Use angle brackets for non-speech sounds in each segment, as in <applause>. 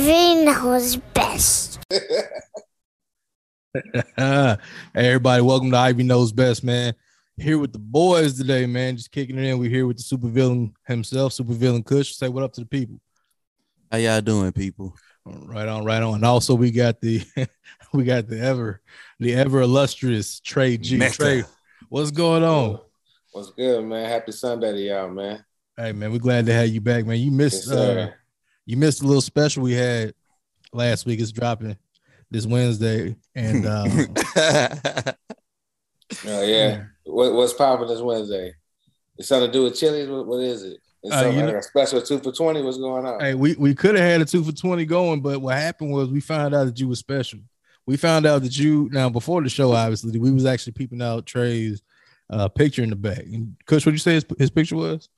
Ivy knows best. hey <laughs> <laughs> everybody, welcome to Ivy Knows Best, man. Here with the boys today, man. Just kicking it in. We're here with the supervillain himself, supervillain Kush. Say what up to the people. How y'all doing, people? Right on, right on. And also we got the <laughs> we got the ever the ever illustrious Trey G. Mecca. Trey, what's going on? What's good, man? Happy Sunday to y'all, man. Hey man, we're glad to have you back, man. You Yes, missed uh, sir. You missed a little special we had last week. It's dropping this Wednesday, and um, <laughs> <laughs> Oh yeah. What, what's popping this Wednesday? It's something to do with Chili's. What, what is it? It's Uh, something you like know- a special two for twenty. What's going on? Hey, we, we could have had a two for 20 going, but what happened was we found out that you were special. We found out that you now before the show, obviously, we was actually peeping out Trey's uh, picture in the back. And Kush, what you say his, his picture was?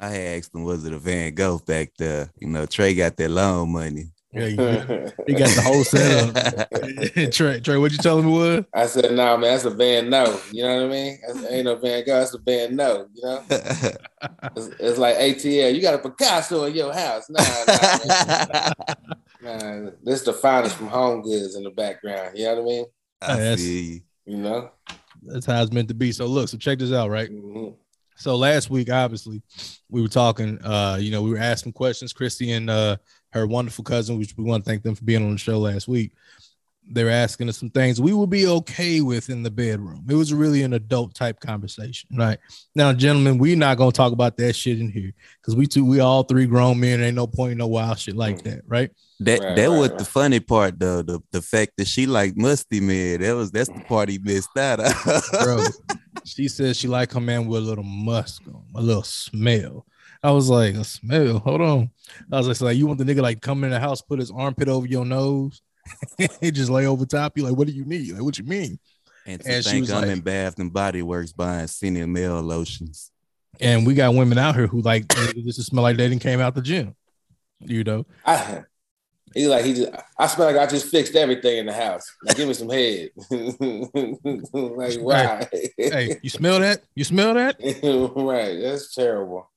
I had asked him, was it a Van Gogh back there? You know, Trey got that loan money. Yeah, he, <laughs> he got the whole setup. <laughs> Trey, Trey, what you tell him it was? I said, no, man, that's a Van No. You know what I mean? That's, <laughs> ain't no Van Gogh. That's a Van No. You know, it's, it's like ATL. You got a Picasso in your house. Nah, nah, man. nah. This the finest from Home Goods in the background. You know what I mean? I Yes. feel you. You know. That's how it's meant to be. So look, so check this out, right? Mhm. So last week, obviously, we were talking. Uh, you know, we were asking questions. Christy and uh, her wonderful cousin, which we want to thank them for being on the show last week. They were asking us some things we would be okay with in the bedroom. It was really an adult type conversation, right? Now, gentlemen, we're not gonna talk about that shit in here because we two, we all three grown men. Ain't no point in no wild shit like that, right? That Right, that right, was right. the funny part though. The the fact that she like musty man. That was that's the part he missed out bro. She said she like her man with a little musk on, a little smell. I was like, a smell. Hold on. I was like, so like, you want the nigga like come in the house, put his armpit over your nose, <laughs> and just lay over top you? Like, what do you need? Like, what you mean? and to And she think was I'm like- in Bath and Body Works buying senior male lotions. And we got women out here who like this to smell like they didn't came out the gym. You know, I, he's like he just. I smell like I just fixed everything in the house. Now give me some head. <laughs> like why? hey, you smell that? You smell that? <laughs> right, that's terrible.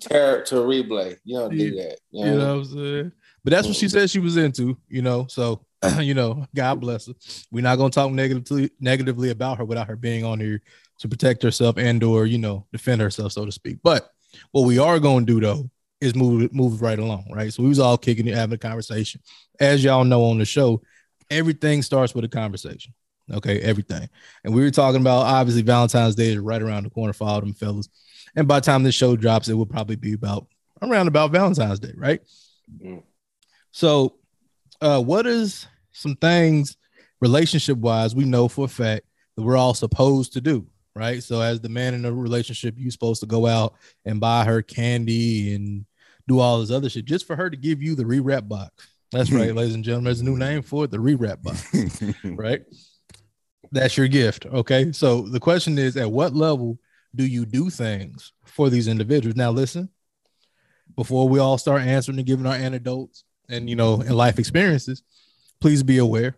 Ter- terrible. You don't do that. You know? You know what I'm saying? But that's what she said she was into, you know. So, <clears throat> you know, God bless her. We're not gonna talk negatively negatively about her without her being on here to protect herself and or you know defend herself, so to speak. But what we are gonna do though is move it right along, right? So we was all kicking it, having a conversation. As y'all know on the show, everything starts with a conversation. Okay, everything. And we were talking about obviously Valentine's Day is right around the corner for all them fellas. And by the time this show drops, it will probably be about around about Valentine's Day, right? Mm. So, uh, what is some things relationship wise we know for a fact that we're all supposed to do, right? So, as the man in a relationship, you're supposed to go out and buy her candy and do all this other shit just for her to give you the rewrap box. That's right, <laughs> ladies and gentlemen. There's a new name for it, the rewrap box <laughs> right? That's your gift. Okay. So the question is at what level do you do things for these individuals? Now, listen, before we all start answering and giving our anecdotes and, you know, and life experiences, please be aware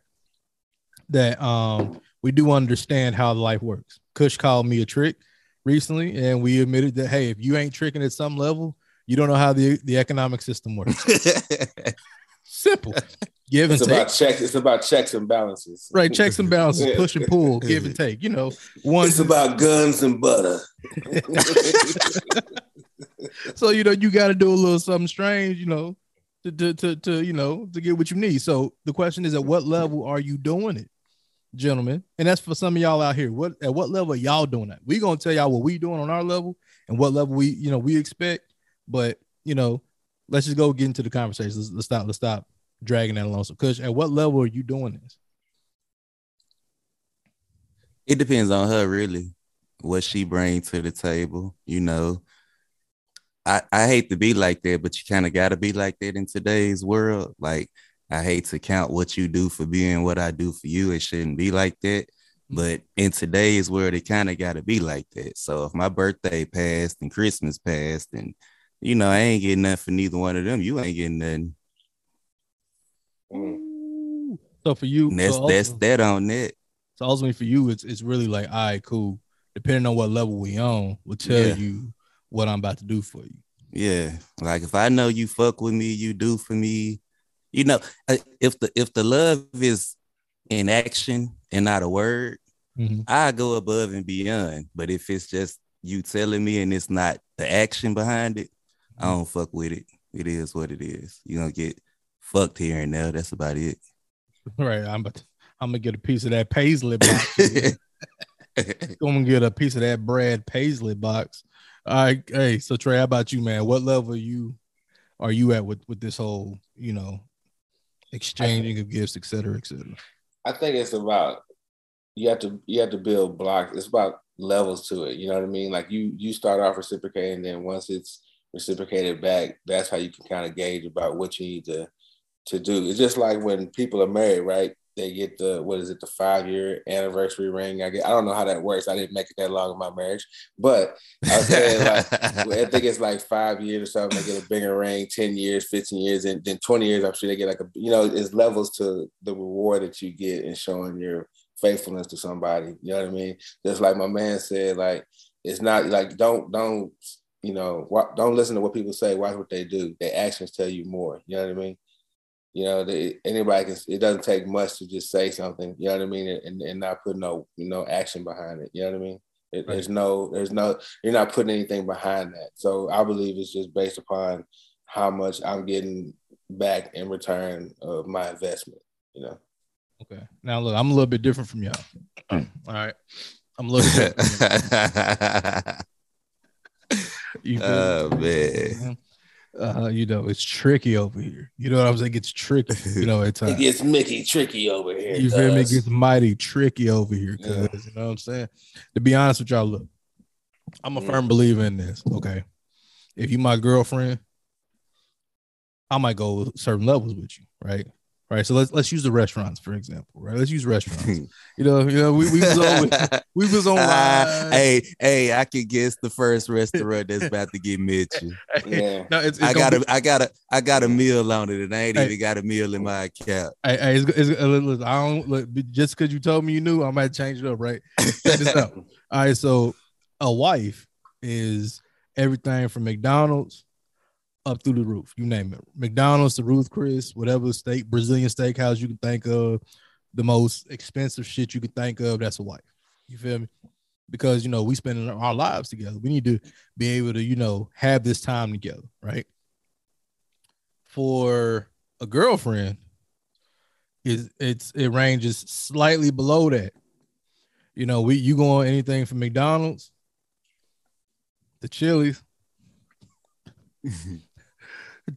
that um, we do understand how life works. Kush called me a trick recently, and we admitted that, hey, if you ain't tricking at some level, you don't know how the, the economic system works. <laughs> Simple. Give and It's take. about checks. It's about checks and balances. Right, checks and balances, Yeah. push and pull, <laughs> give and take. You know, one. It's about guns and butter. <laughs> so you know you got to do a little something strange, you know, to, to to to you know to get what you need. So the question is, at what level are you doing it, gentlemen? And that's for some of y'all out here. What at what level are y'all doing that? We gonna tell y'all what we doing on our level and what level we you know we expect. But you know, let's just go get into the conversation. Let's, let's stop. Let's stop dragging that along. So, Kush, at what level are you doing this? it depends on her really what she brings to the table you know i i hate to be like that but you kind of got to be like that in today's world like i hate to count what you do for being what i do for you it shouldn't be like that mm-hmm. but in today's world it kind of got to be like that so if my birthday passed and christmas passed and you know i ain't getting nothing for neither one of them you ain't getting nothing Mm. So for you, and that's so that's that on that So ultimately for you, it's it's really like, all right, cool. Depending on what level we on, will tell Yeah. you what I'm about to do for you. Yeah. Like if I know you fuck with me, you do for me, You know, uh, if the if the love is in action and not a word, Mhm. I go above and beyond. But if it's just you telling me and it's not the action behind it, I don't fuck with it. It is what it is. You gonna get fucked here and there. That's about it. <laughs> Right. I'm about to, I'm gonna get a piece of that paisley box. <laughs> I'm gonna get a piece of that Brad Paisley box. All right. Hey, so Trey, how about you, man? What level are you are you at with with this whole, you know, exchanging of gifts, et cetera, et cetera? I think it's about you have to you have to build blocks. It's about levels to it. You know what I mean? Like you you start off reciprocating, then once it's reciprocated back, that's how you can kind of gauge about what you need to to do. It's just like when people are married, right? They get the what is it, the five year anniversary ring. I get I don't know how that works. I didn't make it that long in my marriage, but I was saying like <laughs> I think it's like five years or something. They get a bigger ring, 10 years, 15 years, and then 20 years, I'm sure they get like a, you know, it's levels to the reward that you get in showing your faithfulness to somebody. You know what I mean? Just like my man said, like, it's not like, don't, don't, you know, wa- don't listen to what people say, watch what they do. Their actions tell you more. You know what I mean? You know, they, anybody can, it doesn't take much to just say something, you know what I mean? And, and not put no, you know, action behind it. You know what I mean? It, There's no, there's no, you're not putting anything behind that. So I believe it's just based upon how much I'm getting back in return of my investment. You know, Okay. Now look, I'm a little bit different from y'all. Mm. All right. I'm a little bit different. <laughs> You feel me? oh man. uh, you know, it's tricky over here. You know what I'm saying? It's tricky, you know, at it gets Mickey tricky over here. You feel me? It gets mighty tricky over here. Cause Yeah. you know what I'm saying? To be honest with y'all, look, I'm a Mm. firm believer in this. Okay. If you my girlfriend, I might go with certain levels with you, right? Right. So let's let's use the restaurants, for example, right? Let's use restaurants. <laughs> you know, you know, we, we was on we was on <laughs> live. hey, hey, I can guess the first restaurant that's <laughs> about to get mentioned. Yeah. No, it's, it's I gonna got be- a, I got a, I got a meal on it, and I ain't Hey. even got a meal in my account. Hey, hey, it's, it's, uh, listen, I don't look just because you told me you knew, I might change it up, right? Check this out. All right, so a wife is everything from McDonald's up through the roof. You name it. McDonald's the Ruth Chris, whatever steak, Brazilian steakhouse you can think of, the most expensive shit you can think of, that's a wife. You feel me? Because you know, we spend our lives together. We need to be able to, you know, have this time together, right? For a girlfriend, is it's it ranges slightly below that. You know, we you go on anything from McDonald's to Chili's <laughs>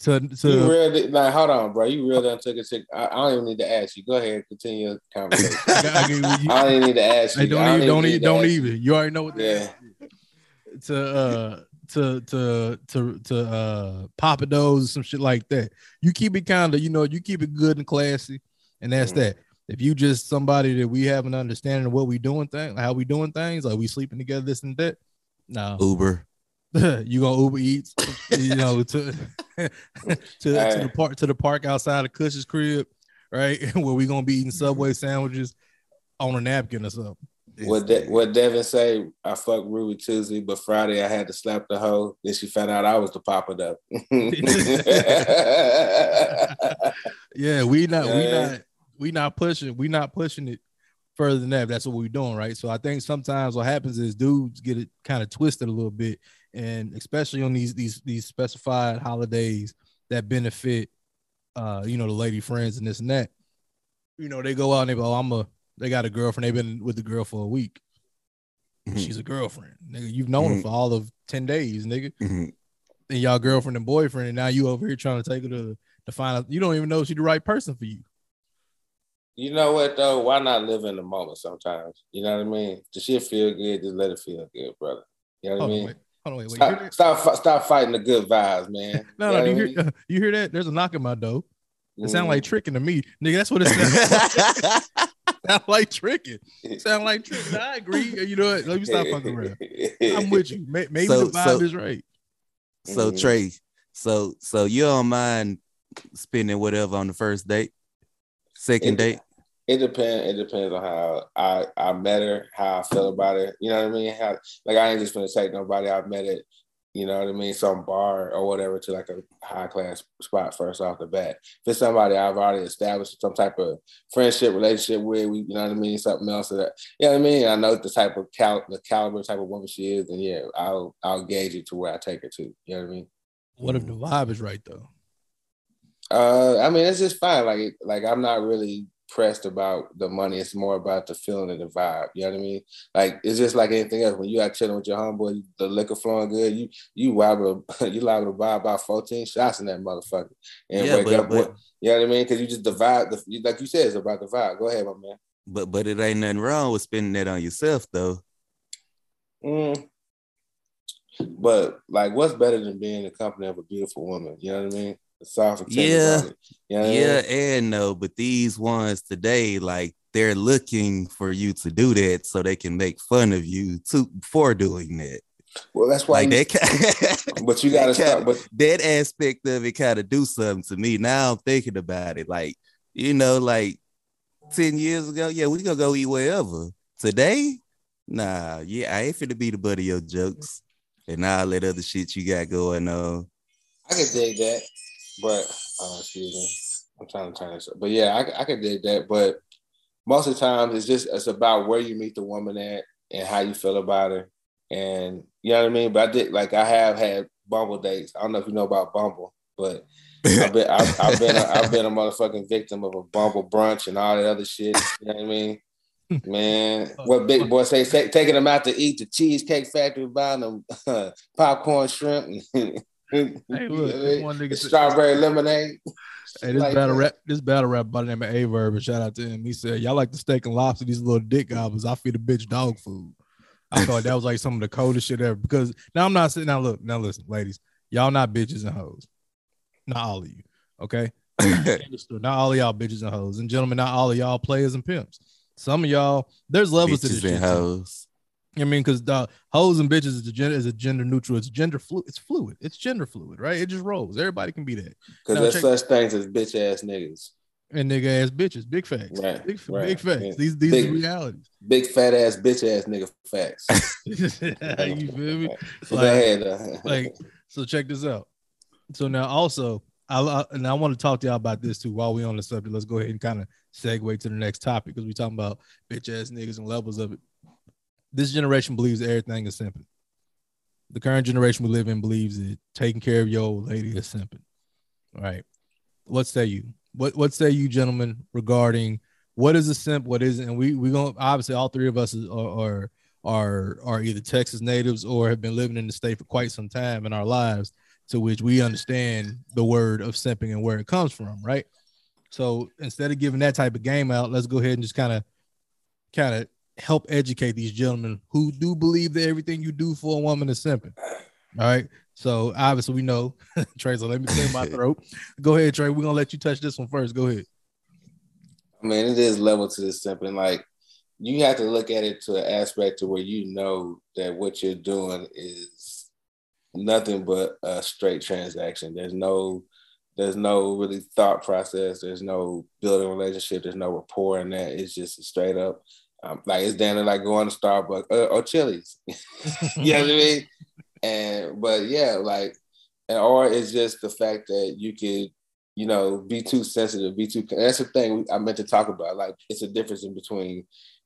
to You to real di- like hold on, bro. You real done took a chick. I, I don't even need to ask you. Go ahead, continue the conversation. <laughs> I got- I got- you- I don't even need to ask you. Hey, don't I even don't need even to don't ask even. You already know what that Yeah. is. to uh to to to to uh Pappadeaux's some shit like that. You keep it kind of you know you keep it good and classy, and that's Mhm. that. If you just somebody that we have an understanding of what we doing things, how we doing things, like we sleeping together, this and that. No, Uber. <laughs> you gonna Uber Eats, you <laughs> know, to <laughs> to, to the park to the park outside of Kush's crib, right? Where we gonna be eating mm-hmm. Subway sandwiches on a napkin or something. What De- what Devin say? I fucked Ruby Tuesday, but Friday I had to slap the hoe. Then she found out I was the papa though. yeah, we not we Yeah. not we not pushing we not pushing it further than that. That's what we're doing, right? So I think sometimes what happens is dudes get it kind of twisted a little bit, and especially on these these these specified holidays that benefit, uh, you know, the lady friends and this and that. You know, they go out and they go, oh, I'm a they got a girlfriend. They've been with the girl for a week. Mhm. She's a girlfriend, nigga. You've known her Mhm. for all of ten days, nigga. Mhm. And y'all girlfriend and boyfriend, and now you over here trying to take her to the final. You don't even know if she's the right person for you. you know what though? Why not live in the moment sometimes? You know what I mean? The shit feel good, just let it feel good, brother. You know what I mean? wait. Hold on, wait, wait. Stop, stop, stop fighting the good vibes, man. No, You no, know you hear, mean? <laughs> you hear that? There's a knock at my door. It sound Mm. like tricking to me, nigga. That's what it sounds. <laughs> sound like tricking. Sound like tricking. I agree. You know what? Let me stop fucking around. I'm with you. Maybe So- the vibe so- is right. so Mhm. Trey, so so you don't mind spending whatever on the first date, second It- date? It depends. It depends on how I I met her, how I feel about her. You know what I mean? How like I ain't just gonna take nobody. I met it. you know what I mean, some bar or whatever to like a high class spot first off the bat. If it's somebody I've already established some type of friendship relationship with, we, you know what I mean, something else that, you know what I mean. I know the type of cal- the caliber type of woman she is, and yeah, I'll I'll gauge it to where I take her to. You know what I mean. What if the vibe is right though? Uh, I mean, it's just fine. Like like I'm not really pressed about the money. It's more about the feeling and the vibe. You know what I mean? Like it's just like anything else. When you out chilling with your homeboy, the liquor flowing good, you you liable <laughs> you liable to buy about 14 shots in that motherfucker. And Yeah, wake but- up but- with, you know what I mean? Because you just the vibe, the, like you said, it's about the vibe. Go ahead, my man. But but it ain't nothing wrong with spending that on yourself though. Mm. But like, what's better than being in the company of a beautiful woman? You know what I mean? And tender Yeah. You know what I Yeah, mean? and no, but these ones today, like they're looking for you to do that so they can make fun of you to for doing that. Well, that's why. Like you, that, <laughs> but you got to that But that aspect of it kind of do something to me. Now I'm thinking about it. Like, you know, like 10 years ago, yeah, we gonna go eat wherever. Today, nah, yeah, I ain't finna be the butt of your jokes and all that other shit you got going on. I can dig that, but oh, excuse me, I'm trying to turn this. Up. But yeah, I, I could dig that, but most of the times it's just it's about where you meet the woman at and how you feel about her, and you know what I mean. But I did like I have had Bumble dates. I don't know if you know about Bumble, but <laughs> I've been I've, I've been a, I've been a motherfucking victim of a Bumble brunch and all that other shit. You know what I mean? Man, <laughs> what big boy say? Take, taking them out to eat the cheesecake factory, buying them <laughs> popcorn shrimp. And, Hey, look, this one nigga said- strawberry lemonade. Hey, this Like battle that. rap, this battle rap by the name of Aye Verb, and shout out to him. He said, "Y'all like the steak and lobster, these little dick goblins. I feed a bitch dog food." I <laughs> thought that was like some of the coldest shit ever. Because now I'm not sitting. Now look, now listen, ladies, y'all not bitches and hoes. Not all of you, okay? <laughs> Not all of y'all bitches and hoes, and gentlemen, not all of y'all players and pimps. Some of y'all, there's levels to this Bitches shit. and hoes. I mean, because the hoes and bitches is a gender is a gender neutral. It's gender fluid. It's fluid. It's gender fluid, right? It just rolls. Everybody can be that. Because there's check- such things as bitch ass niggas. And nigga ass bitches. Big facts. Right, Big, right, big facts. yeah. These these Big- realities. Big fat ass bitch ass nigga facts. <laughs> <laughs> you feel me? So Like- go ahead. uh, <laughs> Like, so check this out. So now also, I, I and I want to talk to y'all about this too. While we on the subject, let's go ahead and kind of segue to the next topic because we talking about bitch ass niggas and levels of it. This generation believes everything is simping. The current generation we live in believes that taking care of your old lady is simping. All right. What say you? What what say you, gentlemen, regarding what is a simp, what isn't? And we we going to obviously all three of us are are are are either Texas natives or have been living in the state for quite some time in our lives, to which we understand the word of simping and where it comes from, right? So instead of giving that type of game out, let's go ahead and just kind of kind of help educate these gentlemen who do believe that everything you do for a woman is simping. All right. So obviously we know <laughs> Trey. So let me clear my throat. <laughs> Go ahead, Trey. We're gonna let you touch this one first. Go ahead. I mean, it is level to this simping. Like you have to look at it to an aspect to where you know that what you're doing is nothing but a straight transaction. There's no there's no really thought process. There's no building relationship. There's no rapport in that. It's just a straight up um, like it's down to like going to Starbucks or, or Chili's. <laughs> you know what I mean? <laughs> And but yeah, like and or it's just the fact that you could you know, be too sensitive, be too. That's the thing I meant to talk about. Like, it's a difference in between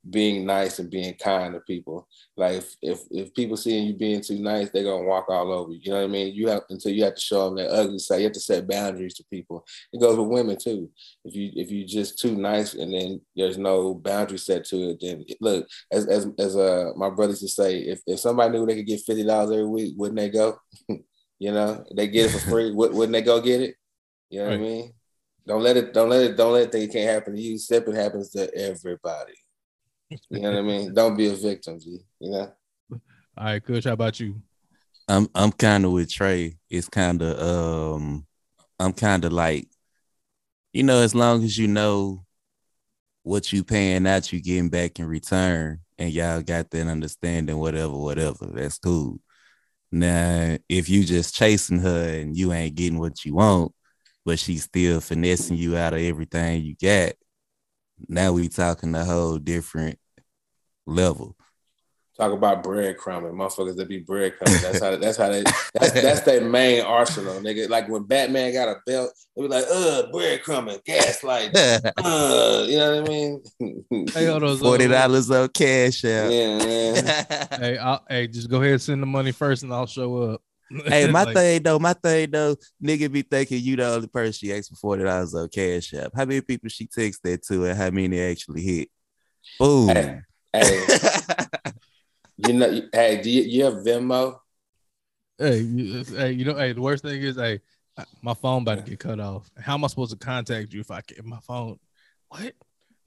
being nice and being kind to people. Like, if if, if people seeing you being too nice, they're gonna walk all over you. You know what I mean? You have until you have to show them that ugly side. You have to set boundaries to people. It goes with women too. If you if you just too nice and then there's no boundary set to it, then look as as as uh my brothers used to say, if if somebody knew they could get fifty dollars every week, wouldn't they go? <laughs> you know, they get it for <laughs> free. Would, wouldn't they go get it? You know what I mean? Don't let it, don't let it, don't let it think it can't happen to you. Simping happens to everybody. You know what I mean? <laughs> Don't be a victim, G. You know? All right, Kush. How about you? I'm I'm kind of with Trey. It's kind of um, I'm kind of like, you know, as long as you know what you paying out, you getting back in return, and y'all got that understanding, whatever, whatever. That's cool. Now, if you just chasing her and you ain't getting what you want, but she's still finessing you out of everything you got, now we talking a whole different level. Talk about breadcrumbing, motherfuckers that be breadcrumbing. That's how. That's how they. That's, that's their main arsenal, nigga. Like when Batman got a belt, they be like, "Uh, breadcrumbing, gaslight, <laughs> uh." You know what I mean? Hey, hold on, Forty dollars of cash yeah, out. man. <laughs> Hey, I'll, hey, just go ahead and send the money first, and I'll show up. hey, <laughs> my Like, thing though, my thing though, nigga be thinking you the only person she asked for forty dollars on cash app. How many people she takes that to, and how many actually hit? Boom. Hey, hey, <laughs> you know, hey, do you, you have Venmo? Hey, you, hey, you know, hey, the worst thing is, hey, my phone about to get cut off. How am I supposed to contact you if I get my phone? What,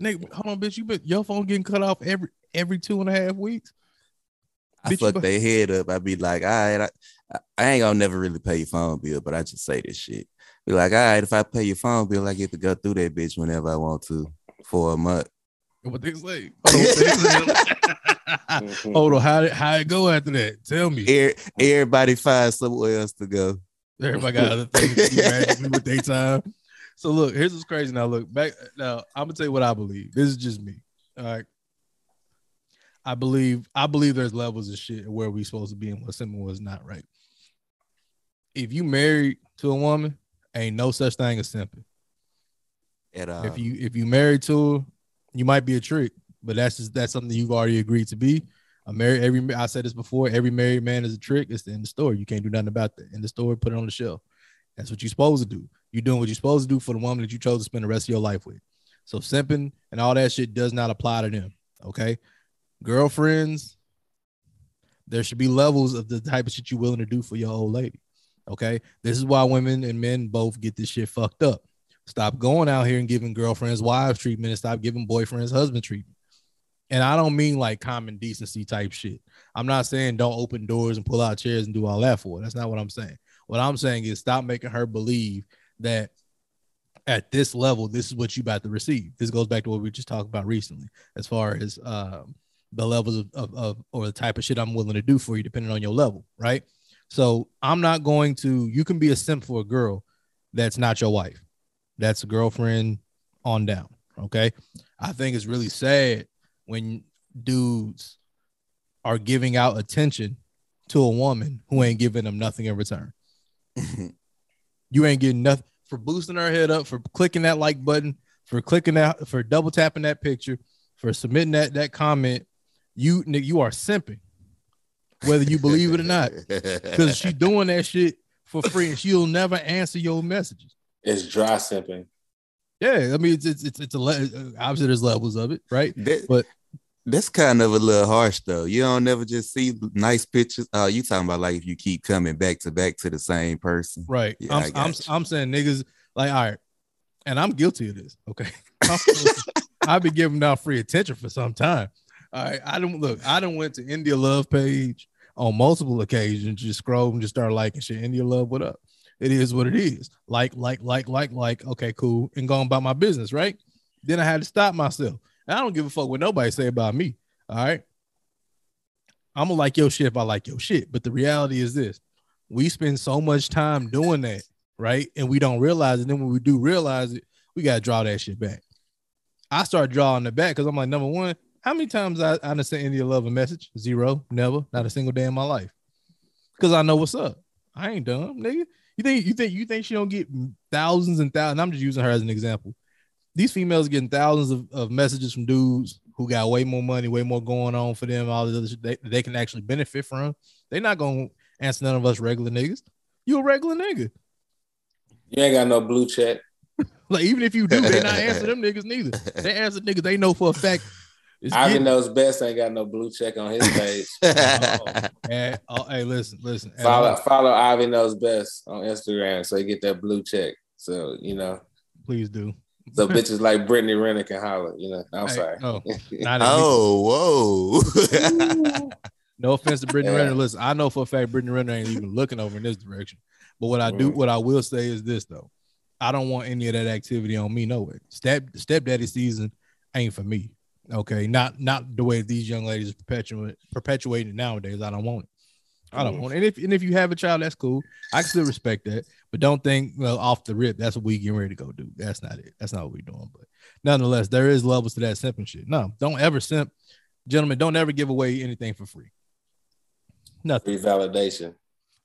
nigga? Hold on, bitch. You been your phone getting cut off every every two and a half weeks. I Bitch, fuck bu- their head up. I'd be like, all right, I, I ain't gonna never really pay your phone bill, but I just say this shit. Be like, all right, if I pay your phone bill, I get to go through that bitch whenever I want to for a month. What they say? <laughs> Hold on, what they say? Mhm. Hold on, how did how it go after that? Tell me. Er- Everybody find somewhere else to go. Everybody got other things to do with their time. So look, here's what's crazy. Now look back. Now I'm gonna tell you what I believe. This is just me. All right. I believe I believe there's levels of shit where we supposed to be and what simple was not right. If you married to a woman, ain't no such thing as simping. At all. if you if you married to her, you might be a trick, but that's just that's something you've already agreed to be. A married every I said this before, every married man is a trick. It's the end of the story. You can't do nothing about that. In the story, put it on the shelf. That's what you're supposed to do. You're doing what you're supposed to do for the woman that you chose to spend the rest of your life with. So simping and all that shit does not apply to them. Okay. Girlfriends, there should be levels of the type of shit you're willing to do for your old lady. Okay. This is why women and men both get this shit fucked up. Stop going out here and giving girlfriends wives treatment and stop giving boyfriends husband treatment. And I don't mean like common decency type shit. I'm not saying don't open doors and pull out chairs and do all that for her. That's not what I'm saying. What I'm saying is stop making her believe that at this level, this is what you about to receive. This goes back to what we just talked about recently, as far as um, the levels of, of, of or the type of shit I'm willing to do for you, depending on your level, right? So I'm not going to. You can be a simp for a girl that's not your wife. That's a girlfriend on down. Okay. I think it's really sad when dudes are giving out attention to a woman who ain't giving them nothing in return. <laughs> You ain't getting nothing for boosting her head up, for clicking that like button, for clicking that, for double tapping that picture, for submitting that that comment. You you are simping, whether you believe it or not, <laughs> because she doing that shit for free and she'll never answer your messages. It's dry simping. Yeah, I mean it's it's it's, it's a le- obviously there's levels of it, right? That- But- that's kind of a little harsh though. You don't never just see nice pictures. Oh, you talking about like if you keep coming back to back to the same person. Right. Yeah, I I'm I'm, you. I'm saying niggas like all right, and I'm guilty of this. Okay, <laughs> I've been giving out free attention for some time. All right, I don't look. I don't went to India Love page on multiple occasions. Just scroll and just start liking shit. India Love, what up? It is what it is. Like, like, like, like, like. Okay, cool. And going about my business. Right. Then I had to stop myself. And I don't give a fuck what nobody say about me. All right. I'm gonna like your shit if I like your shit. But the reality is this: we spend so much time doing that, right? And we don't realize it. Then when we do realize it, we gotta draw that shit back. I start drawing it back because I'm like, number one, how many times I, I sent India Love a message? Zero, never, not a single day in my life. Because I know what's up. I ain't dumb, nigga. You think you think you think she don't get thousands and thousands? I'm just using her as an example. These females getting thousands of, of messages from dudes who got way more money, way more going on for them, all this other shit they, they can actually benefit from. They're not gonna answer none of us regular niggas. You a regular nigga. You ain't got no blue check. <laughs> Like even if you do, they not <laughs> answer them niggas neither. They answer niggas they know for a fact. It's Ivy getting- knows best ain't got no blue check on his page. <laughs> <laughs> and, oh, hey, listen, listen. follow all- follow Ivy knows best on Instagram so you get that blue check. So you know, please do. so bitches like Brittany Renner can holler. You know, I'm Hey, sorry. Oh, <laughs> not oh, whoa. No offense to Brittany Yeah. Renner. Listen, I know for a fact Brittany Renner ain't even looking over in this direction. But what I do, Mhm. what I will say is this though. I don't want any of that activity on me. No way. Step stepdaddy season ain't for me. Okay. Not not the way these young ladies perpetuate perpetuating it nowadays. I don't want it. I don't want it. And if and if you have a child, that's cool. I can still respect that. But don't think well off the rip, that's what we getting ready to go do. That's not it. That's not what we're doing. But nonetheless, there is levels to that simping shit. No, don't ever simp Gentlemen, don't ever give away anything for free. Nothing. Free validation.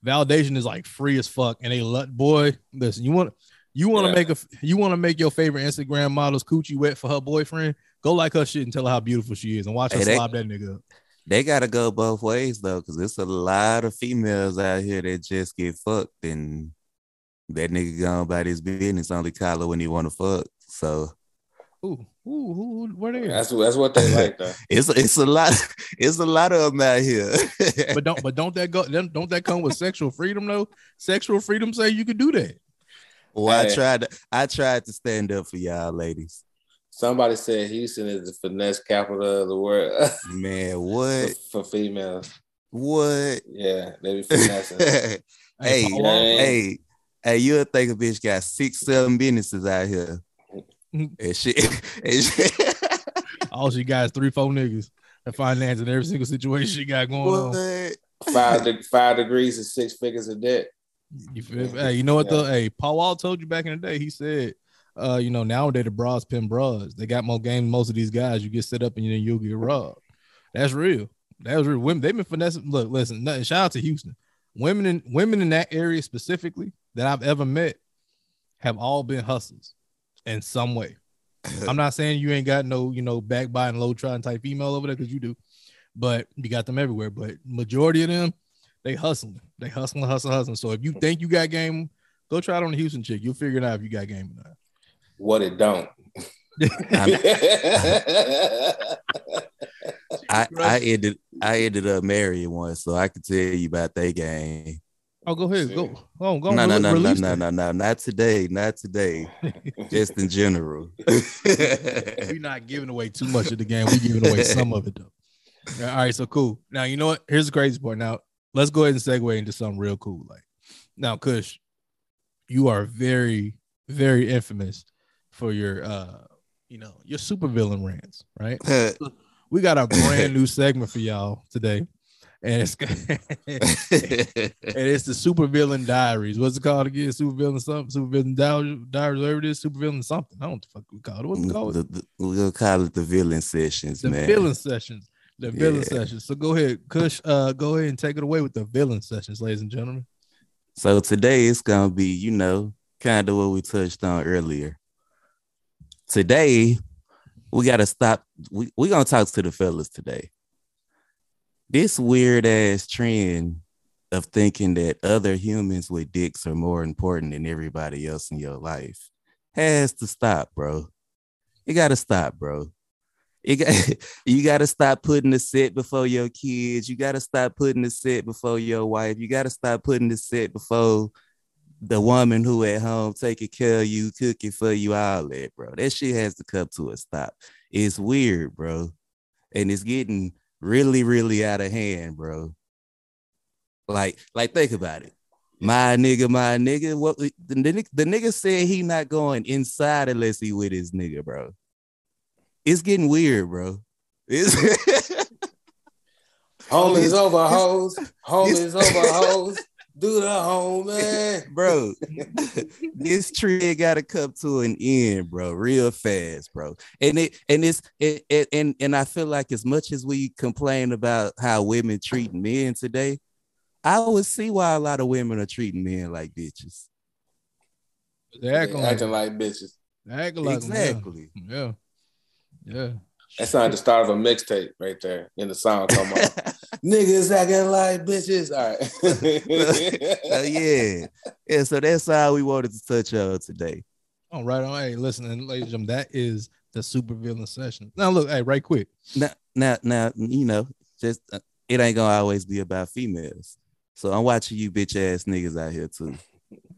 Validation is like free as fuck, and they let boy. Listen, you want you want to Yeah. make a you want to make your favorite Instagram model's coochie wet for her boyfriend. Go like her shit and tell her how beautiful she is, and watch her Hey, they- slob that nigga up. They gotta go both ways though, because there's a lot of females out here that just get fucked and that nigga gone about his business, only call her when he wanna fuck. So Ooh, ooh, ooh, where they? at? That's that's what they like though. <laughs> it's it's a lot, <laughs> it's a lot of them out here. <laughs> But don't but don't that go? Don't don't that come with sexual freedom though? Sexual freedom say you can do that. well, I tried to I tried to stand up for y'all ladies. Somebody said Houston is the finesse capital of the world <laughs> Man, what? for females. What? Yeah, they be <laughs> finessing. hey, Paul you know I mean? hey, hey, you'll think a bitch got six, seven businesses out here. <laughs> And shit. and shit. all she got is three, four niggas and financing every single situation she got going on. Five de- five degrees and six figures of debt. You feel me? Hey, you know what though? Hey, Paul Wall told you back in the day. He said, uh, you know, nowadays the bras pin bras. They got more game. than Most of these guys, you get set up and then you'll get robbed. That's real. That's real. Women, they've been finessing. Look, listen. Nothing. Shout out to Houston. Women in women in that area specifically that I've ever met have all been hustlers in some way. I'm not saying you ain't got no, you know, back backbiting, low trying type female over there because you do, but you got them everywhere. But majority of them, they hustling, they hustling, hustling, hustling. So if you think you got game, go try it on the Houston chick. You'll figure it out if you got game or not. What it don't. <laughs> I, I ended I ended up marrying one, so I could tell you about that game. Oh, go ahead, go, go, on, go. No, on, no, re- no, no, no, no, no, not today, not today. Just in general. <laughs> We're not giving away too much of the game. We're giving away some of it though. All right, so cool. Now you know what? Here's the crazy part. Now let's go ahead and segue into something real cool. Like now, Kush, you are very, very infamous for your uh, you know, your supervillain rants, right? <laughs> We got a brand <laughs> new segment for y'all today. And it's <laughs> and it's the supervillain diaries. What's it called again? Supervillain something, supervillain diaries, diaries, whatever it is, supervillain something. I don't know what the fuck we call it. What's it called? The- the- we'll call it the villain sessions, man. the man. villain sessions. The villain Yeah. sessions. So go ahead, Kush. Uh, go ahead and take it away with the villain sessions, ladies and gentlemen. So today it's gonna be, you know, kind of what we touched on earlier. Today, we gotta stop. We we gonna talk to the fellas today. This weird ass trend of thinking that other humans with dicks are more important than everybody else in your life has to stop, bro. You gotta stop, bro. You got <laughs> you gotta stop putting the set before your kids. You gotta stop putting the set before your wife. You gotta stop putting the set before the woman who at home taking care of you, cooking for you, all that, bro. That shit has to come to a stop. It's weird, bro. And it's getting really, really out of hand, bro. Like, like think about it. My nigga, my nigga. What the, nigga- the nigga said he not going inside unless he with his nigga, bro. It's getting weird, bro. It's <laughs> Home is over, hoes. Home is over, hoes. Do the home, man. <laughs> bro. <laughs> this trend gotta come to an end, bro, real fast, bro. And it and it's it, it, and and I feel like as much as we complain about how women treat men today, I would see why a lot of women are treating men like bitches. They acting like, Acting like bitches. they acting like 'em, yeah. Exactly. Yeah. Yeah. That's not the start of a mixtape right there in the song. Come on. <laughs> Niggas acting like bitches. All right. <laughs> Uh, yeah, yeah. So that's all we wanted to touch on today. All right. All right. Listen, and ladies and gentlemen, that is the super villain session. Now, look, hey, right quick. Now, now, now, you know, just uh, it ain't gonna always be about females. So I'm watching you bitch ass niggas out here too.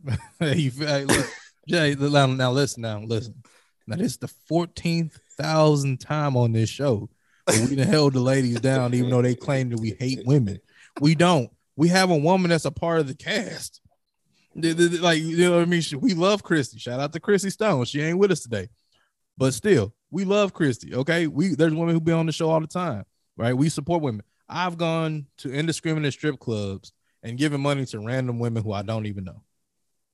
<laughs> Hey, you feel, hey, look, Jay, now, now listen, now listen. Now this is the 14th thousand time on this show. We held the ladies down, even though they claim that we hate women. We don't. We have a woman that's a part of the cast. Like, you know what I mean? We love Christy. Shout out to Christy Stone. She ain't with us today. But still, we love Christy. Okay. We there's women who be on the show all the time, right? We support women. I've gone to indiscriminate strip clubs and given money to random women who I don't even know.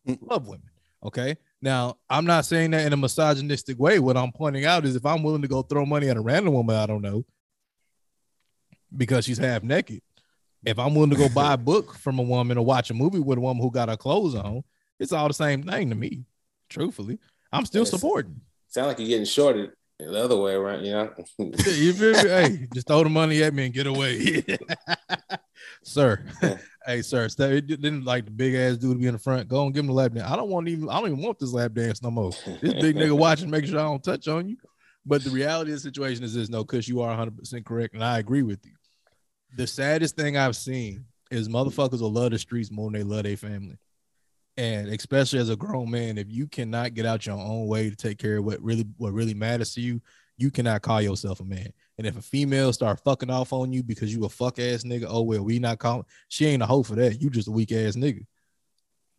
Mm. Love women. Okay. Now, I'm not saying that in a misogynistic way. What I'm pointing out is if I'm willing to go throw money at a random woman I don't know, because she's half naked. If I'm willing to go buy a <laughs> book from a woman or watch a movie with a woman who got her clothes on, it's all the same thing to me. Truthfully, I'm still supporting. Sound like you're getting shorted the other way around, you know? you feel me? Hey, just throw the money at me and get away, <laughs> sir. <laughs> hey, sir. Stay, didn't like the big ass dude to be in the front. Go and give him the lap dance. I don't want even. I don't even want this lap dance no more. This big nigga <laughs> watching, make sure I don't touch on you. But the reality of the situation is this: no, because you are 100 percent correct, and I agree with you. The saddest thing I've seen is motherfuckers will love the streets more than they love their family. And especially as a grown man, if you cannot get out your own way to take care of what really what really matters to you, you cannot call yourself a man. And if a female start fucking off on you because you a fuck ass nigga, oh well, we not calling. She ain't a hoe for that. You just a weak ass nigga.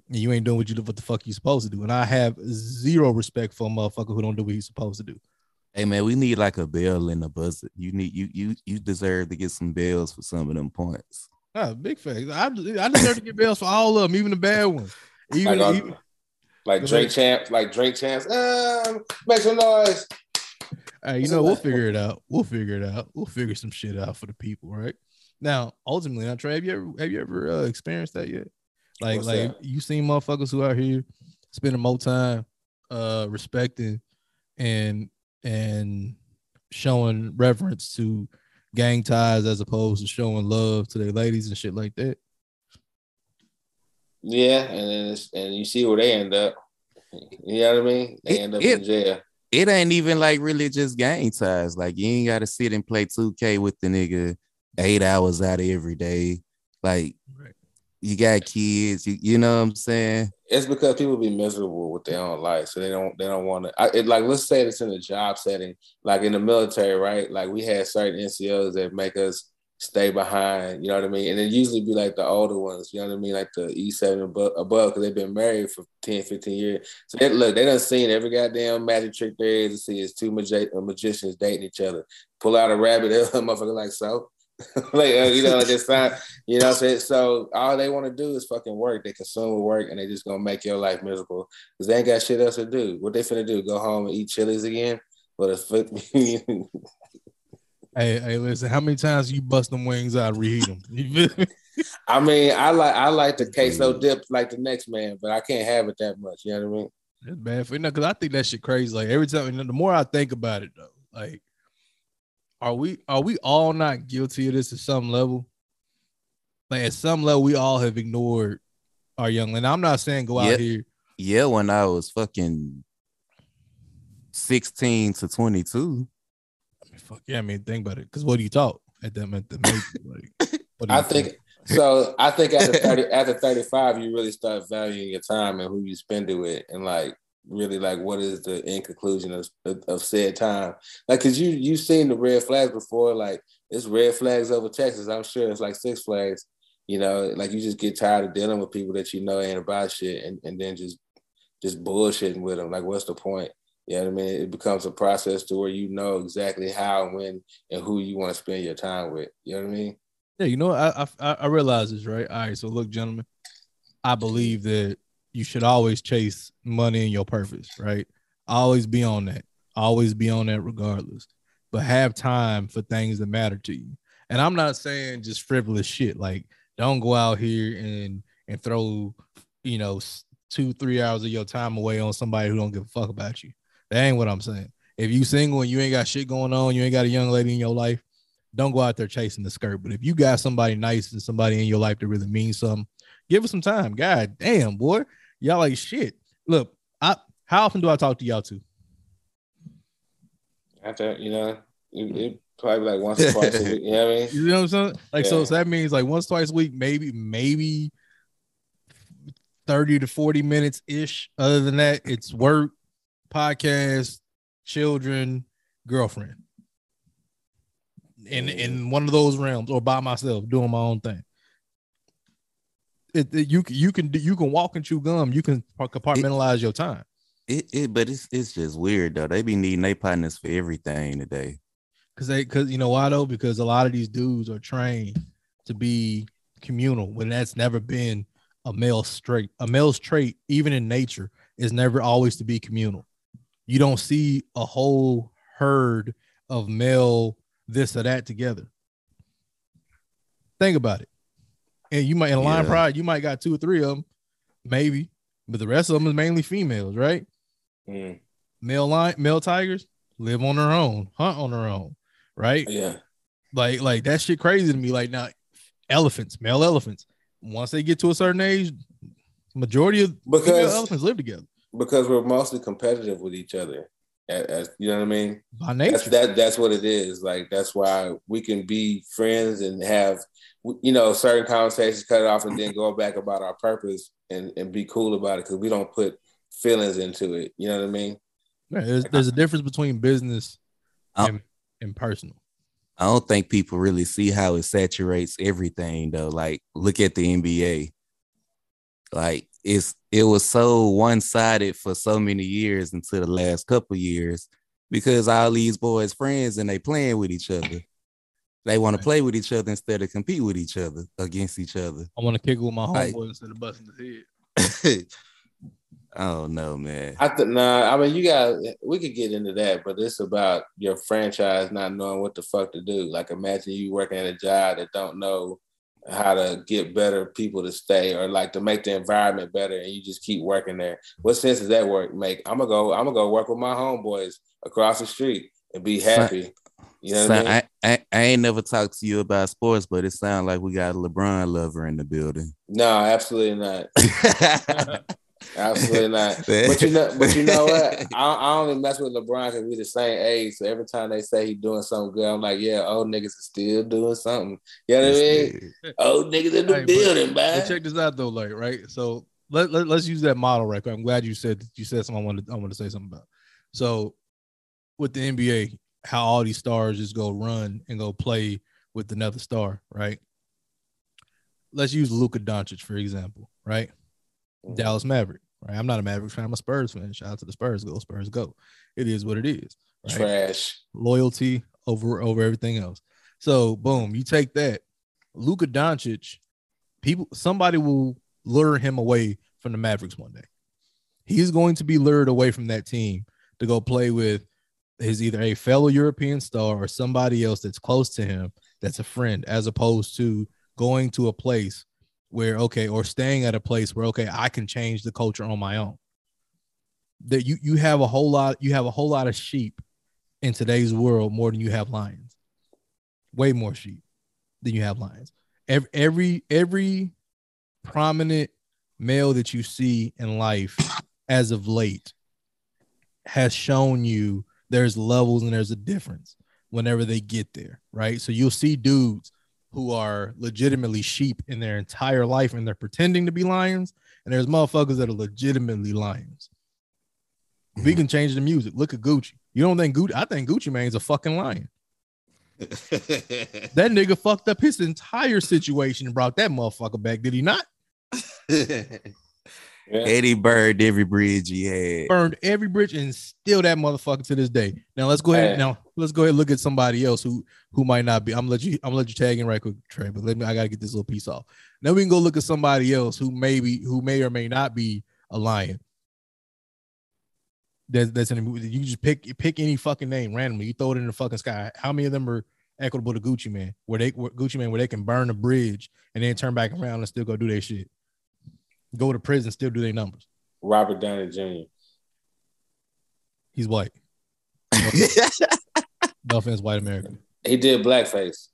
And you ain't doing what you what the fuck you supposed to do. And I have zero respect for a motherfucker who don't do what he's supposed to do. Hey man, we need like a bell in a buzzer. You need you you you deserve to get some bells for some of them points. Ah, big facts. I I deserve to get bells for all of them, even the bad ones. Even, Like, uh, even like Drake champs, like Drake champs. Um, make some noise. Hey, you What's know, we'll figure it out. We'll figure it out. We'll figure some shit out for the people, right? Now, ultimately, now Trey, have you ever have you ever uh, experienced that yet? Like, What's like that? you seen motherfuckers who out here spending more time uh respecting and and showing reverence to gang ties as opposed to showing love to their ladies and shit like that. Yeah, and then it's, and you see where they end up. You know what I mean? They It- end up it- in jail. It ain't even like really just gang ties. Like you ain't gotta sit and play 2K with the nigga eight hours out of every day. Like Right. you got kids, you, you know what I'm saying? It's because people be miserable with their own life, so they don't they don't want to. It, like let's say it's in a job setting, like in the military, right? Like we had certain NCOs that make us stay behind. You know what I mean? And it usually be like the older ones. You know what I mean? Like the E seven above, above, because they've been married for 10, 15 years. So they, look, they done seen every goddamn magic trick there is to see. Is two magi- uh, magicians dating each other. Pull out a rabbit, <laughs> the motherfucker like so. <laughs> like uh, you know, like this time, you know. So, so all they want to do is fucking work. They consume work, and they just gonna make your life miserable because they ain't got shit else to do. What they finna do? Go home and eat Chili's again? But the <laughs> Hey, hey, listen, how many times you bust them wings out, reheat them? You feel me? <laughs> I mean, I like I like the queso dip like the next man, but I can't have it that much. You know what I mean? It's bad for you know, because I think that shit crazy. Like every time, you know, the more I think about it, though, like, are we are we all not guilty of this at some level? Like at some level, we all have ignored our young. And I'm not saying go out here. Yeah, when I was fucking 16 to 22. I mean, fuck yeah, I mean, think about it. Because what do you talk at them at the <laughs> major? Like, what do I you think so. I think after <laughs> thirty, after thirty five, you really start valuing your time and who you spend it with, and like really like what is the end conclusion of of said time? Like, cause you you've seen the red flags before, like it's red flags over Texas. I'm sure it's like six flags. You know, like you just get tired of dealing with people that you know ain't about shit, and, and then just just bullshitting with them. Like, what's the point? You know what I mean? It becomes a process to where you know exactly how, when, and who you want to spend your time with. You know what I mean? Yeah, you know. I, I I realize this, right? All right, so look, gentlemen, I believe that you should always chase money and your purpose, right? Always be on that. Always be on that, regardless. But have time for things that matter to you. And I'm not saying just frivolous shit. Like, don't go out here and and throw, you know, two three hours of your time away on somebody who don't give a fuck about you. That ain't what I'm saying. If you single and you ain't got shit going on, you ain't got a young lady in your life don't go out there chasing the skirt. But if you got somebody nice and somebody in your life that really means something, give us some time. God damn, boy. Y'all like shit. Look, I how often do I talk to y'all too? After you know, it, it probably like once or twice a week. You know what I mean? <laughs> You know what I'm saying? Like, so, so that means like once, twice a week, maybe, maybe 30 to 40 minutes ish. Other than that, it's work, podcast, children, girlfriend. In in one of those realms, or by myself, doing my own thing. It, it- you can you can you can walk and chew gum. You can compartmentalize your time. It, it but it's it's just weird though. They be needing their partners for everything today. Cause they, cause you know why though? Because a lot of these dudes are trained to be communal when that's never been a male straight. A male's trait, even in nature, is never always to be communal. You don't see a whole herd of male this or that together. Think about it. And you might in line Yeah. pride, you might got two or three of them, maybe, but the rest of them is mainly females, right? Mm, Male line, male tigers live on their own, hunt on their own, right? yeah. Like, like that shit crazy to me. Like now, elephants, male elephants, once they get to a certain age, majority of Because elephants live together because we're mostly competitive with each other. As, as- you know what I mean? by nature. That's that. That's what it is. Like that's why we can be friends and have you know certain conversations, cut it off, and then go back about our purpose and and be cool about it because we don't put feelings into it. You know what I mean? Yeah, there's, there's a difference between business and, and personal. I don't think people really see how it saturates everything though. Like, look at the NBA. Like, it's it was so one sided for so many years until the last couple years because all these boys friends and they playing with each other. They want to play with each other instead of compete with each other against each other. I want to kick with my Like- instead of busting his head. <laughs> I don't know, man. I think nah. I mean, you got. We could get into that, but it's about your franchise not knowing what the fuck to do. Like, imagine you working at a job that don't know how to get better people to stay or like to make the environment better, and you just keep working there. What sense does that work make? I'm gonna go. I'm gonna go work with my homeboys across the street and be Son- happy. You know Son, I mean? I, I, I ain't never talked to you about sports, but it sounds like we got a LeBron lover in the building. No, absolutely not. <laughs> Absolutely <laughs> not. But you know, but you know what? <laughs> I, I only mess with LeBron because we the same age. So every time they say he's doing something good, I'm like, yeah, old niggas is still doing something. You know what I mean? Old niggas in the Hey, building, But man. check this out though, like right. So let, let us use that model right. I'm glad you said you said something I wanted I wanted to say something about. So with the NBA, how all these stars just go run and go play with another star, right? Let's use Luka Doncic for example, right? Mhm. Dallas Maverick, right? I'm not a Mavericks fan, I'm a Spurs fan. Shout out to the Spurs, go Spurs, go. It is what it is. Right? Trash. loyalty over over everything else. So boom, you take that. Luka Doncic, people somebody will lure him away from the Mavericks one day. He's going to be lured away from that team to go play with his either a fellow European star or somebody else that's close to him that's a friend, as opposed to going to a place where okay, or staying at a place where okay, I can change the culture on my own. That you you have a whole lot, you have a whole lot of sheep in today's world more than you have lions. Way more sheep than you have lions. Every every every prominent male that you see in life as of late has shown you there's levels and there's a difference whenever they get there, right? So you'll see dudes who are legitimately sheep in their entire life and they're pretending to be lions, and there's motherfuckers that are legitimately lions. We mm-hmm. can change the music. Look at Gucci. You don't think Gucci? I think Gucci Mane's a fucking lion. <laughs> That nigga fucked up his entire situation and brought that motherfucker back. Did he not? <laughs> Yeah. Eddie burned every bridge he had. Burned every bridge and still that motherfucker to this day. Now let's go ahead. Hey. Now let's go ahead and look at somebody else who who might not be. I'm gonna let you. I'm gonna let you tag in right quick, Trey. But let me. I gotta get this little piece off. Then we can go look at somebody else who maybe who may or may not be a lion. That's that's in the movie. You just pick pick any fucking name randomly. You throw it in the fucking sky. How many of them are equitable to Gucci Mane? Where they where Gucci Mane where they can burn a bridge and then turn back around and still go do their shit. Go to prison, still do their numbers. Robert Downey Jr. He's white. <laughs> No offense, white American. He did blackface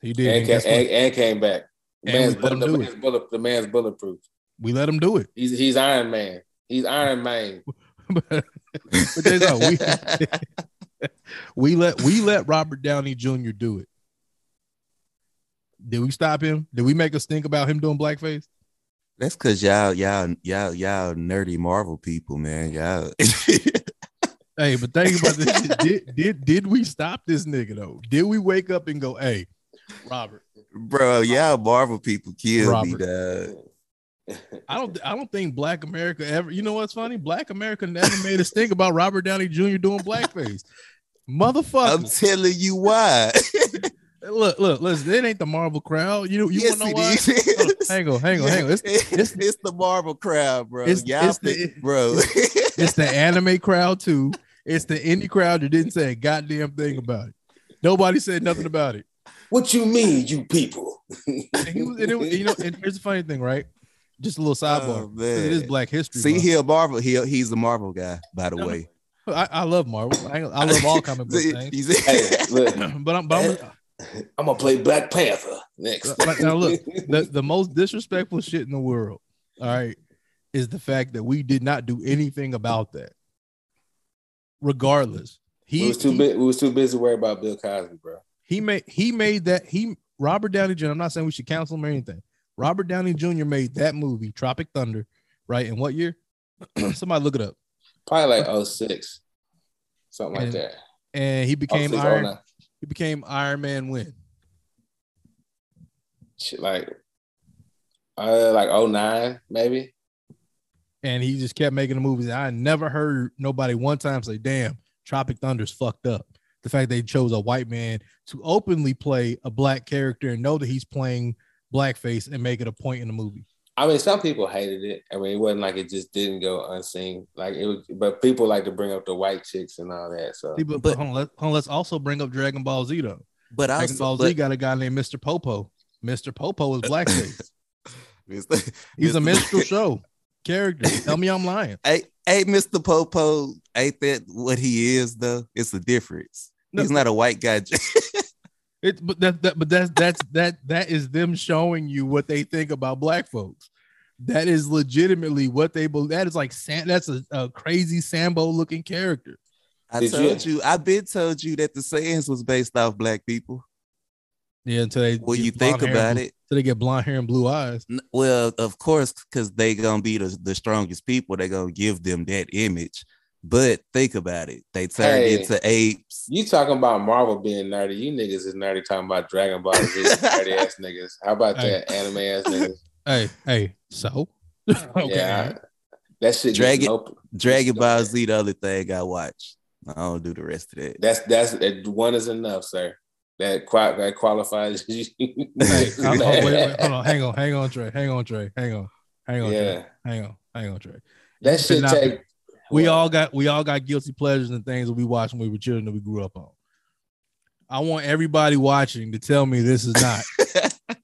He did. and, and ca- guess what? and, and came back. The And man's, let him the, man's bullet, the man's bulletproof. we let him do it. He's he's Iron Man. He's Iron Man. <laughs> but but there's no, we, <laughs> we let we let Robert Downey Jr. do it. Did we stop him? Did we make us think about him doing blackface? That's cause y'all, y'all, y'all, y'all nerdy Marvel people, man. Y'all. <laughs> Hey, but think about this. <laughs> did, did did we stop this nigga though? Did we wake up and go, hey, Robert? Bro, y'all Marvel people kill me, Robert. dog. I don't I don't think Black America ever. You know what's funny? Black America never made us think about Robert Downey Jr. doing blackface. Motherfucker. I'm telling you why. look, look, listen, it ain't the Marvel crowd. You you yes, know why? Hold hang on, hang on, hang on. It's, <laughs> It's, it's- the Marvel crowd, bro. It's- y'all it's the- bro. it's the anime crowd too. It's the indie crowd that didn't say a goddamn thing about it. Nobody said nothing about it. What you mean, you people? And he was, and it you know, and here's the funny thing, right? Just a little sidebar. Oh, 'cause it is. Black History. See, Month. he a Marvel. He he's a Marvel guy, by the No, way. I, I love Marvel. I, ain't- I love all comic book <laughs> See, things. hey, <laughs> But I'm, but I'm, <laughs> I'm gonna play Black Panther next. Right, now look, the, the most disrespectful shit in the world, all right, is the fact that we did not do anything about that. Regardless, he we was too he, bit. We was too busy worried about Bill Cosby, bro. he made he made that he Robert Downey Jr. I'm not saying we should cancel him or anything. Robert Downey Jr. made that movie, Tropic Thunder, right? In what year? <clears throat> Somebody look it up. Probably like 06. something like And that. And he became 06, Iron. 09. He became Iron Man. When? Shit, like uh, like 09, maybe. And he just kept making the movies. I never heard nobody one time say, "Damn, Tropic Thunder's fucked up." The fact they chose a white man to openly play a black character and know that he's playing blackface and make it a point in the movie. I mean, some people hated it. I mean, it wasn't like it just didn't go unseen. Like it was, but people like to bring up the white chicks and all that. So See, but, But- but hold on, let, hold on, let's also bring up Dragon Ball Z though. but I Dragon Ball Z got a guy named Mr. Popo. Mr. Popo is blackface. <laughs> He's a minstrel show character. Tell me I'm lying. <laughs> Hey, hey, Mr. Popo, ain't that what he is though? It's a difference. No. He's not a white guy. <laughs> It, but that, that but that's that's that that is them showing you what they think about black folks. That is legitimately what they believe. That is like Sam, that's a, a crazy Sambo looking character. I Did you- told you, I've been told you that the Saiyans was based off black people. Yeah, until they Well, get you think about it. Until they get blonde hair and blue eyes. Well, of course, because they gonna be the, the strongest people. They gonna give them that image. But think about it. They turned Hey. into apes. you talking about Marvel being nerdy? You niggas is nerdy talking about Dragon Ball Z, <laughs> nerdy ass niggas. How about Hey. that anime ass niggas? Hey, hey, so <laughs> okay. Yeah, I- that shit. Dragon- Dragon, Dragon Stop Ball. Z, the other thing I watch. I don't do the rest of that. That's that's that one is enough, sir. That qual that qualifies <laughs> you. Hey, oh, oh, wait, wait, hold on, hang on, hang on, Trey, hang on, Trey, hang on, hang on, Trey. yeah, hang on, hang on, Trey. that shit not- take. we What? all got we all got guilty pleasures and things that we watched when we were children that we grew up on. I want everybody watching to tell me this is not <laughs>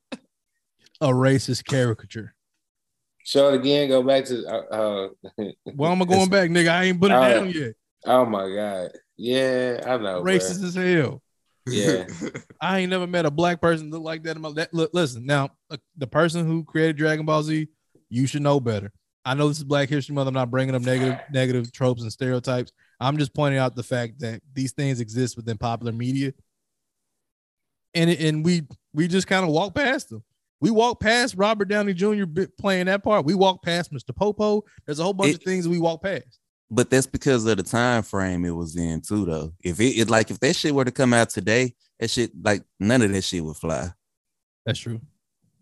a racist caricature. show it again. Go back to. Uh, uh, <laughs> Well, I'm going back, nigga. I ain't put it All down yet. oh my god. Yeah, I know. bruh. Racist as hell. Yeah. <laughs> I ain't never met a black person look like that in my that, look, listen, now uh, the person who created Dragon Ball Z, you should know better. I know this is Black History Month. I'm not bringing up negative negative tropes and stereotypes. I'm just pointing out the fact that these things exist within popular media, and and we we just kind of walk past them. We walk past Robert Downey Jr. playing that part. We walk past Mr. Popo. There's a whole bunch It- of things we walk past. But that's because of the time frame it was in too, though. If it, it like if that shit were to come out today, that shit like none of that shit would fly. That's true.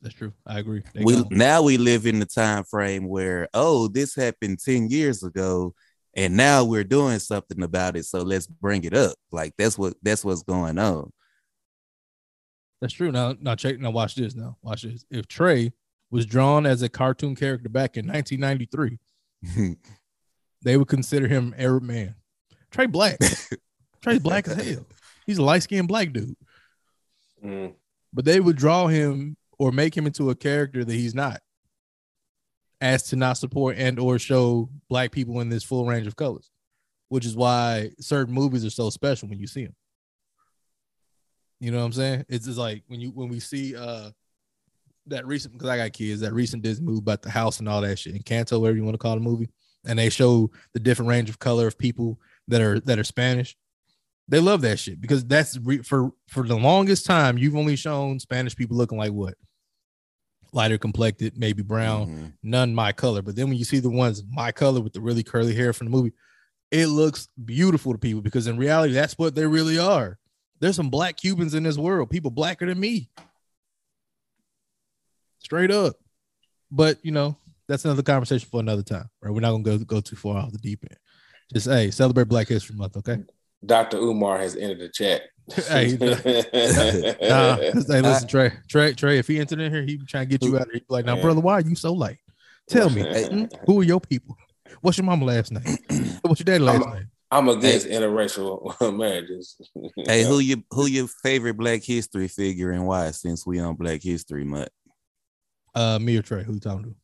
That's true. I agree. They we gone. now we live in the time frame where oh this happened 10 years ago and now we're doing something about it so let's bring it up like that's what that's what's going on That's true. Now, now check. Now watch this. Now watch this. If Trey was drawn as a cartoon character back in 1993, <laughs> they would consider him Arab man. Trey black. <laughs> Trey's black as hell. He's a light skinned black dude. Mm. But they would draw him or make him into a character that he's not, as to not support and or show black people in this full range of colors, which is why certain movies are so special when you see them. You know what I'm saying? It's just like when you when we see uh that recent because I got kids, that recent Disney movie about the house and all that shit, Encanto, whatever you want to call the movie, and they show the different range of color of people that are that are Spanish. They love that shit because that's re- for for the longest time you've only shown Spanish people looking like what lighter complected, maybe brown, Mhm. none my color. But then when you see the ones my color with the really curly hair from the movie, it looks beautiful to people because in reality, that's what they really are. There's some black Cubans in this world, people blacker than me. Straight up. But you know, that's another conversation for another time. Right. We're not gonna go go too far off the deep end. Just hey, celebrate Black History Month, okay? Dr. Umar has entered the chat. Hey, <laughs> Nah, hey, listen, Trey, Trey, Trey, if he entered in here, he be trying to get you out of here. He be like, now, brother, why are you so light? Tell me, Hey. <laughs> hmm, who are your people? What's your mama last name? <clears throat> What's your daddy last I'm- name? I'm against interracial <laughs> marriages. Hey, who you who your favorite Black History figure and why? Since we on Black History Month, Uh, me or Trey? Who you talking to?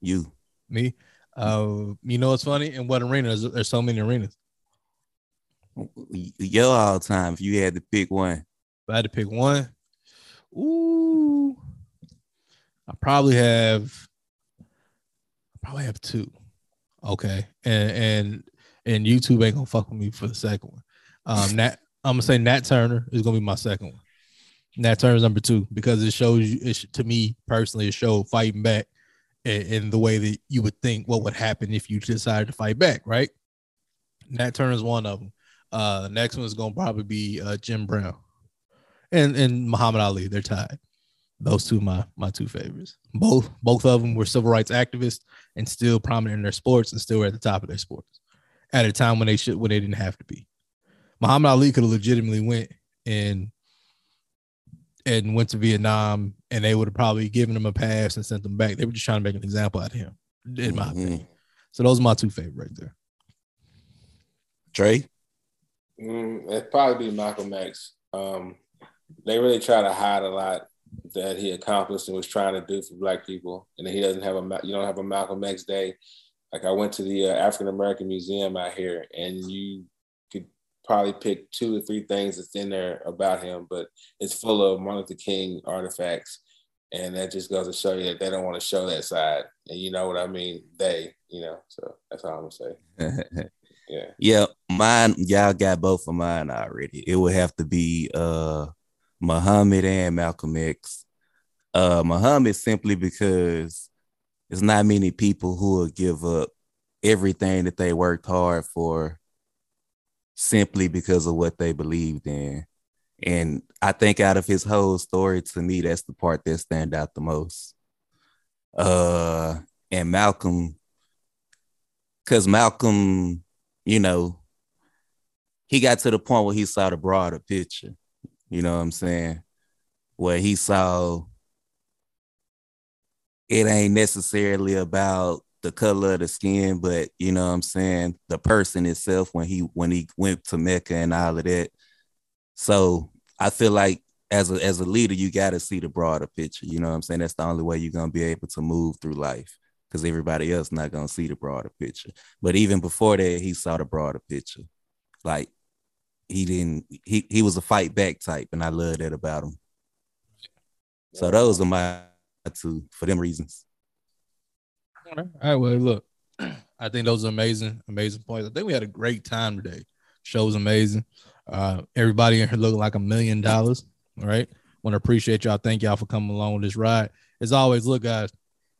You. Me. Uh, you know what's funny? In what arena? There's, there's so many arenas. Your all the time. If you had to pick one, If I had to pick one, ooh, I probably have, I probably have two. Okay, and and and YouTube ain't gonna fuck with me for the second one. Um, Nat, I'm gonna say Nat Turner is gonna be my second one. Nat Turner's number two because it shows you, it, to me personally, it showed fighting back in, the way that you would think what would happen if you decided to fight back, right? Nat Turner's one of them. Uh, the next one is gonna probably be uh, Jim Brown and and Muhammad Ali. They're tied. Those two my my two favorites. Both both of them were civil rights activists and still prominent in their sports and still were at the top of their sports at a time when they should when they didn't have to be. Muhammad Ali could have legitimately went and and went to Vietnam and they would have probably given him a pass and sent him back. They were just trying to make an example out of him, in my Mhm. opinion. So those are my two favorite right there. Trey. Mm, it'd probably be Malcolm X. Um, they really try to hide a lot that he accomplished and was trying to do for Black people, and he doesn't have a you don't have a Malcolm X Day. Like I went to the uh, African American Museum out here, and you could probably pick two or three things that's in there about him, but it's full of Martin Luther King artifacts, and that just goes to show you that they don't want to show that side, and you know what I mean? They, you know, so that's all I'm gonna say. <laughs> Yeah. yeah, mine. Y'all got both of mine already. It would have to be uh Muhammad and Malcolm X. Uh, Muhammad simply because there's not many people who will give up everything that they worked hard for simply because of what they believed in. And I think out of his whole story, to me, that's the part that stand out the most. Uh, and Malcolm, because Malcolm, you know, he got to the point where he saw the broader picture. You know what I'm saying? Where he saw it ain't necessarily about the color of the skin, but you know what I'm saying, the person itself when he when he went to Mecca and all of that. So I feel like as a as a leader, you gotta see the broader picture. You know what I'm saying? That's the only way you're gonna be able to move through life because everybody else not gonna see the broader picture. But even before that, he saw the broader picture. Like he didn't he he was a fight back type, and I love that about him. So those are my two for them reasons. All right. Well, look, <clears throat> I think those are amazing, amazing points. I think we had a great time today. Show was amazing. Uh, everybody in here looking like a million dollars. All right. Want to appreciate y'all. Thank y'all for coming along with this ride. As always, look, guys,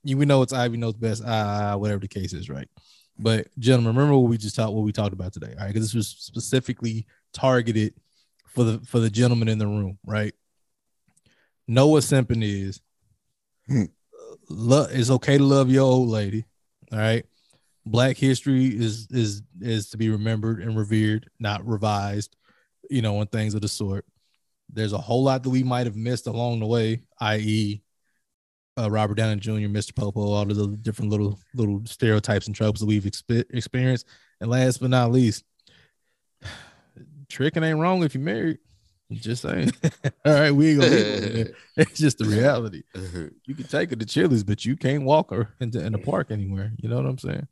you, we know it's Ivy knows best, uh, whatever the case is, right? But gentlemen, remember what we just talked, what we talked about today, all right? Because this was specifically targeted for the for the gentleman in the room, right? Know what simping is. It's okay to love your old lady. All right. Black history is is is to be remembered and revered, not revised, you know, and things of the sort. There's a whole lot that we might have missed along the way, i.e., uh, Robert Downey Jr., Mr. Popo, all of the different little little stereotypes and tropes that we've expe- experienced. And last but not least, <sighs> tricking ain't wrong if you're married. Just saying. <laughs> all right, we ain't gonna leave it. <laughs> It's just the reality. <laughs> You can take her to Chili's, but you can't walk her into in the park anywhere. You know what I'm saying?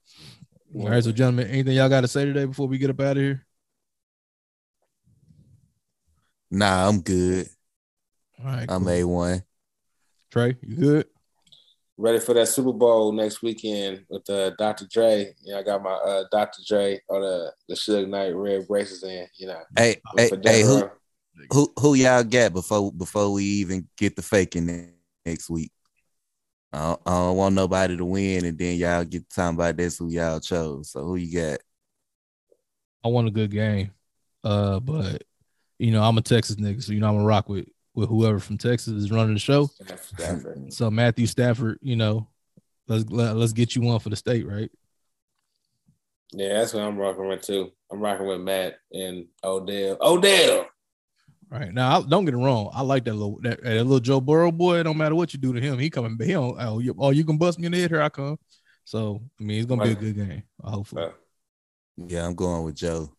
All right, so gentlemen, anything y'all got to say today before we get up out of here? Nah, I'm good. All right, I'm cool. a one. Trey, you good? ready for that Super Bowl next weekend with uh, Dr. Dre. You know, I got my uh, Dr. Dre or the the Suge Knight red braces in. You know, Hey, hey, for hey, Death who Row. Who who y'all got before before we even get the faking next week? I don't, I don't want nobody to win, and then y'all get talking about that's who y'all chose. So who you got? I want a good game. Uh, but you know, I'm a Texas nigga, so you know I'm gonna rock with with whoever from Texas is running the show. So Matthew Stafford, you know, let's let, let's get you one for the state, right? Yeah, that's what I'm rocking with too. I'm rocking with Matt and Odell. Odell. Right now, I, don't get it wrong. I like that little that, that little Joe Burrow boy. It don't matter what you do to him, he coming. He don't. Oh, you, oh, you can bust me in the head. Here I come. So I mean, it's gonna be a good game. Hopefully. Yeah, I'm going with Joe.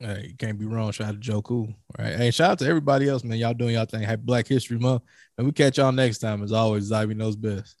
Hey, you can't be wrong. Shout out to Joe Cool. All right. Hey, shout out to everybody else, man. Y'all doing y'all thing. Happy Black History Month. And we catch y'all next time. As always, Ivy knows best.